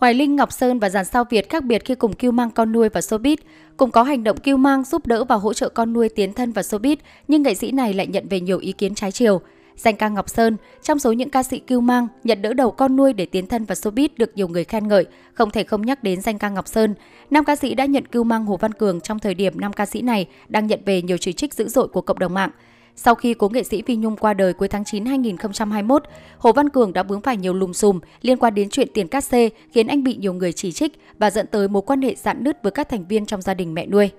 Hoài Linh, Ngọc Sơn và dàn sao Việt khác biệt khi cùng kêu mang con nuôi và showbiz, cùng có hành động kêu mang giúp đỡ và hỗ trợ con nuôi tiến thân vào showbiz, nhưng nghệ sĩ này lại nhận về nhiều ý kiến trái chiều. Danh ca Ngọc Sơn, trong số những ca sĩ kêu mang, nhận đỡ đầu con nuôi để tiến thân vào showbiz được nhiều người khen ngợi, không thể không nhắc đến danh ca Ngọc Sơn. Nam ca sĩ đã nhận kêu mang Hồ Văn Cường trong thời điểm nam ca sĩ này đang nhận về nhiều chỉ trích dữ dội của cộng đồng mạng. Sau khi cố nghệ sĩ Phi Nhung qua đời cuối tháng 9 2021, Hồ Văn Cường đã vướng phải nhiều lùm xùm liên quan đến chuyện tiền cát xê khiến anh bị nhiều người chỉ trích và dẫn tới mối quan hệ dạn nứt với các thành viên trong gia đình mẹ nuôi.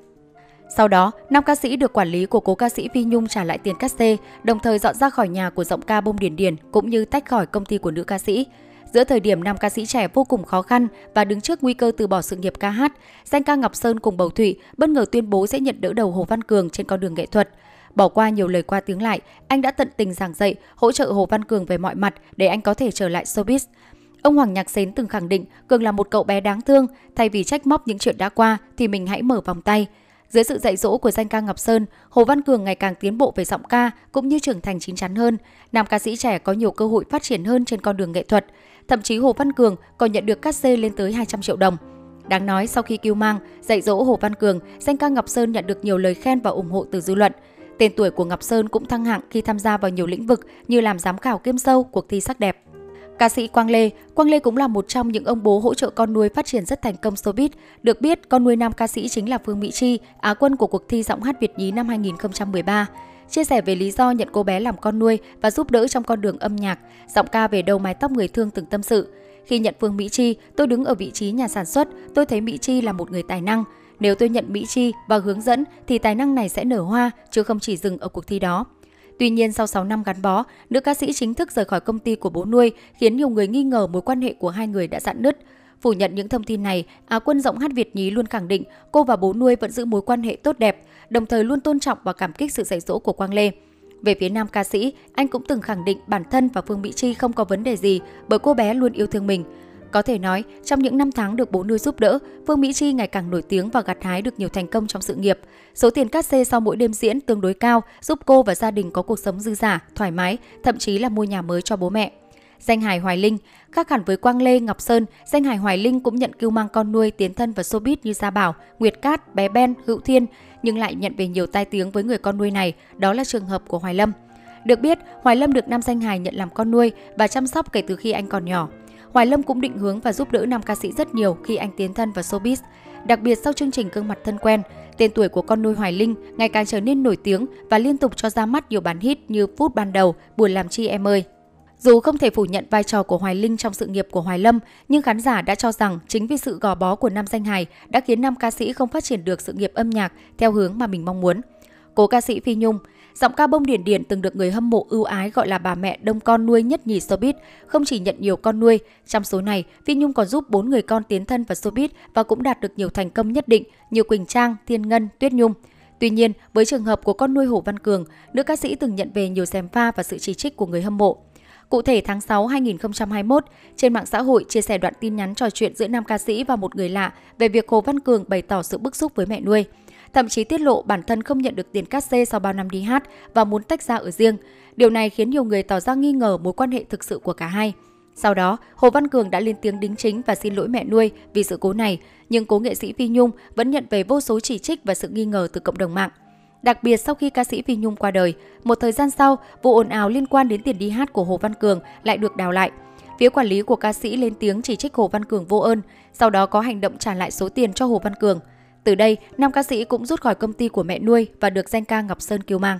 Sau đó, nam ca sĩ được quản lý của cố ca sĩ Phi Nhung trả lại tiền cát xê, đồng thời dọn ra khỏi nhà của giọng ca Bông Điền Điền cũng như tách khỏi công ty của nữ ca sĩ. Giữa thời điểm nam ca sĩ trẻ vô cùng khó khăn và đứng trước nguy cơ từ bỏ sự nghiệp ca hát, danh ca Ngọc Sơn cùng Bầu Thụy bất ngờ tuyên bố sẽ nhận đỡ đầu Hồ Văn Cường trên con đường nghệ thuật. Bỏ qua nhiều lời qua tiếng lại, anh đã tận tình giảng dạy, hỗ trợ Hồ Văn Cường về mọi mặt để anh có thể trở lại showbiz. Ông Hoàng Nhạc Xến từng khẳng định Cường là một cậu bé đáng thương, thay vì trách móc những chuyện đã qua thì mình hãy mở vòng tay. Dưới sự dạy dỗ của danh ca Ngọc Sơn, Hồ Văn Cường ngày càng tiến bộ về giọng ca cũng như trưởng thành chín chắn hơn. Nam ca sĩ trẻ có nhiều cơ hội phát triển hơn trên con đường nghệ thuật. Thậm chí Hồ Văn Cường còn nhận được cát xê lên tới 200 triệu đồng. Đáng nói sau khi kêu mang, dạy dỗ Hồ Văn Cường, danh ca Ngọc Sơn nhận được nhiều lời khen và ủng hộ từ dư luận. Tên tuổi của Ngọc Sơn cũng thăng hạng khi tham gia vào nhiều lĩnh vực như làm giám khảo kiêm sâu cuộc thi sắc đẹp. Ca sĩ Quang Lê, Quang Lê cũng là một trong những ông bố hỗ trợ con nuôi phát triển rất thành công showbiz. Được biết, con nuôi nam ca sĩ chính là Phương Mỹ Chi, Á quân của cuộc thi giọng hát Việt nhí năm 2013. Chia sẻ về lý do nhận cô bé làm con nuôi và giúp đỡ trong con đường âm nhạc, giọng ca về đầu mái tóc người thương từng tâm sự. Khi nhận Phương Mỹ Chi, tôi đứng ở vị trí nhà sản xuất, tôi thấy Mỹ Chi là một người tài năng. Nếu tôi nhận Mỹ Chi và hướng dẫn thì tài năng này sẽ nở hoa, chứ không chỉ dừng ở cuộc thi đó. Tuy nhiên sau 6 năm gắn bó, nữ ca sĩ chính thức rời khỏi công ty của bố nuôi khiến nhiều người nghi ngờ mối quan hệ của hai người đã giãn nứt. Phủ nhận những thông tin này, Á quân giọng hát Việt nhí luôn khẳng định cô và bố nuôi vẫn giữ mối quan hệ tốt đẹp, đồng thời luôn tôn trọng và cảm kích sự dạy dỗ của Quang Lê. Về phía nam ca sĩ, anh cũng từng khẳng định bản thân và Phương Mỹ Chi không có vấn đề gì bởi cô bé luôn yêu thương mình. Có thể nói, trong những năm tháng được bố nuôi giúp đỡ, Phương Mỹ Chi ngày càng nổi tiếng và gặt hái được nhiều thành công trong sự nghiệp. Số tiền cát xê sau mỗi đêm diễn tương đối cao, giúp cô và gia đình có cuộc sống dư giả, thoải mái, thậm chí là mua nhà mới cho bố mẹ. Danh hài Hoài Linh Khác hẳn với Quang Lê, Ngọc Sơn, danh hài Hoài Linh cũng nhận cưu mang con nuôi tiến thân vào showbiz như Gia Bảo, Nguyệt Cát, Bé Ben, Hữu Thiên, nhưng lại nhận về nhiều tai tiếng với người con nuôi này, đó là trường hợp của Hoài Lâm. Được biết, Hoài Lâm được nam danh hài nhận làm con nuôi và chăm sóc kể từ khi anh còn nhỏ. Hoài Lâm cũng định hướng và giúp đỡ nam ca sĩ rất nhiều khi anh tiến thân vào showbiz. Đặc biệt sau chương trình gương mặt thân quen, tên tuổi của con nuôi Hoài Linh ngày càng trở nên nổi tiếng và liên tục cho ra mắt nhiều bản hit như Phút ban đầu, Buồn làm chi em ơi. Dù không thể phủ nhận vai trò của Hoài Linh trong sự nghiệp của Hoài Lâm, nhưng khán giả đã cho rằng chính vì sự gò bó của nam danh hài đã khiến nam ca sĩ không phát triển được sự nghiệp âm nhạc theo hướng mà mình mong muốn. Cố ca sĩ Phi Nhung Giọng ca bông điển điển từng được người hâm mộ ưu ái gọi là bà mẹ đông con nuôi nhất nhì showbiz, không chỉ nhận nhiều con nuôi, trong số này, Phi Nhung còn giúp bốn người con tiến thân vào showbiz và cũng đạt được nhiều thành công nhất định như Quỳnh Trang, Thiên Ngân, Tuyết Nhung. Tuy nhiên, với trường hợp của con nuôi Hồ Văn Cường, nữ ca sĩ từng nhận về nhiều xem pha và sự chỉ trích của người hâm mộ. Cụ thể tháng 6 2021, trên mạng xã hội chia sẻ đoạn tin nhắn trò chuyện giữa nam ca sĩ và một người lạ về việc Hồ Văn Cường bày tỏ sự bức xúc với mẹ nuôi thậm chí tiết lộ bản thân không nhận được tiền cát xê sau bao năm đi hát và muốn tách ra ở riêng. Điều này khiến nhiều người tỏ ra nghi ngờ mối quan hệ thực sự của cả hai. Sau đó, Hồ Văn Cường đã lên tiếng đính chính và xin lỗi mẹ nuôi vì sự cố này, nhưng cố nghệ sĩ Phi Nhung vẫn nhận về vô số chỉ trích và sự nghi ngờ từ cộng đồng mạng. Đặc biệt sau khi ca sĩ Phi Nhung qua đời, một thời gian sau, vụ ồn ào liên quan đến tiền đi hát của Hồ Văn Cường lại được đào lại. Phía quản lý của ca sĩ lên tiếng chỉ trích Hồ Văn Cường vô ơn, sau đó có hành động trả lại số tiền cho Hồ Văn Cường. Từ đây, nam ca sĩ cũng rút khỏi công ty của mẹ nuôi và được danh ca Ngọc Sơn cứu mang.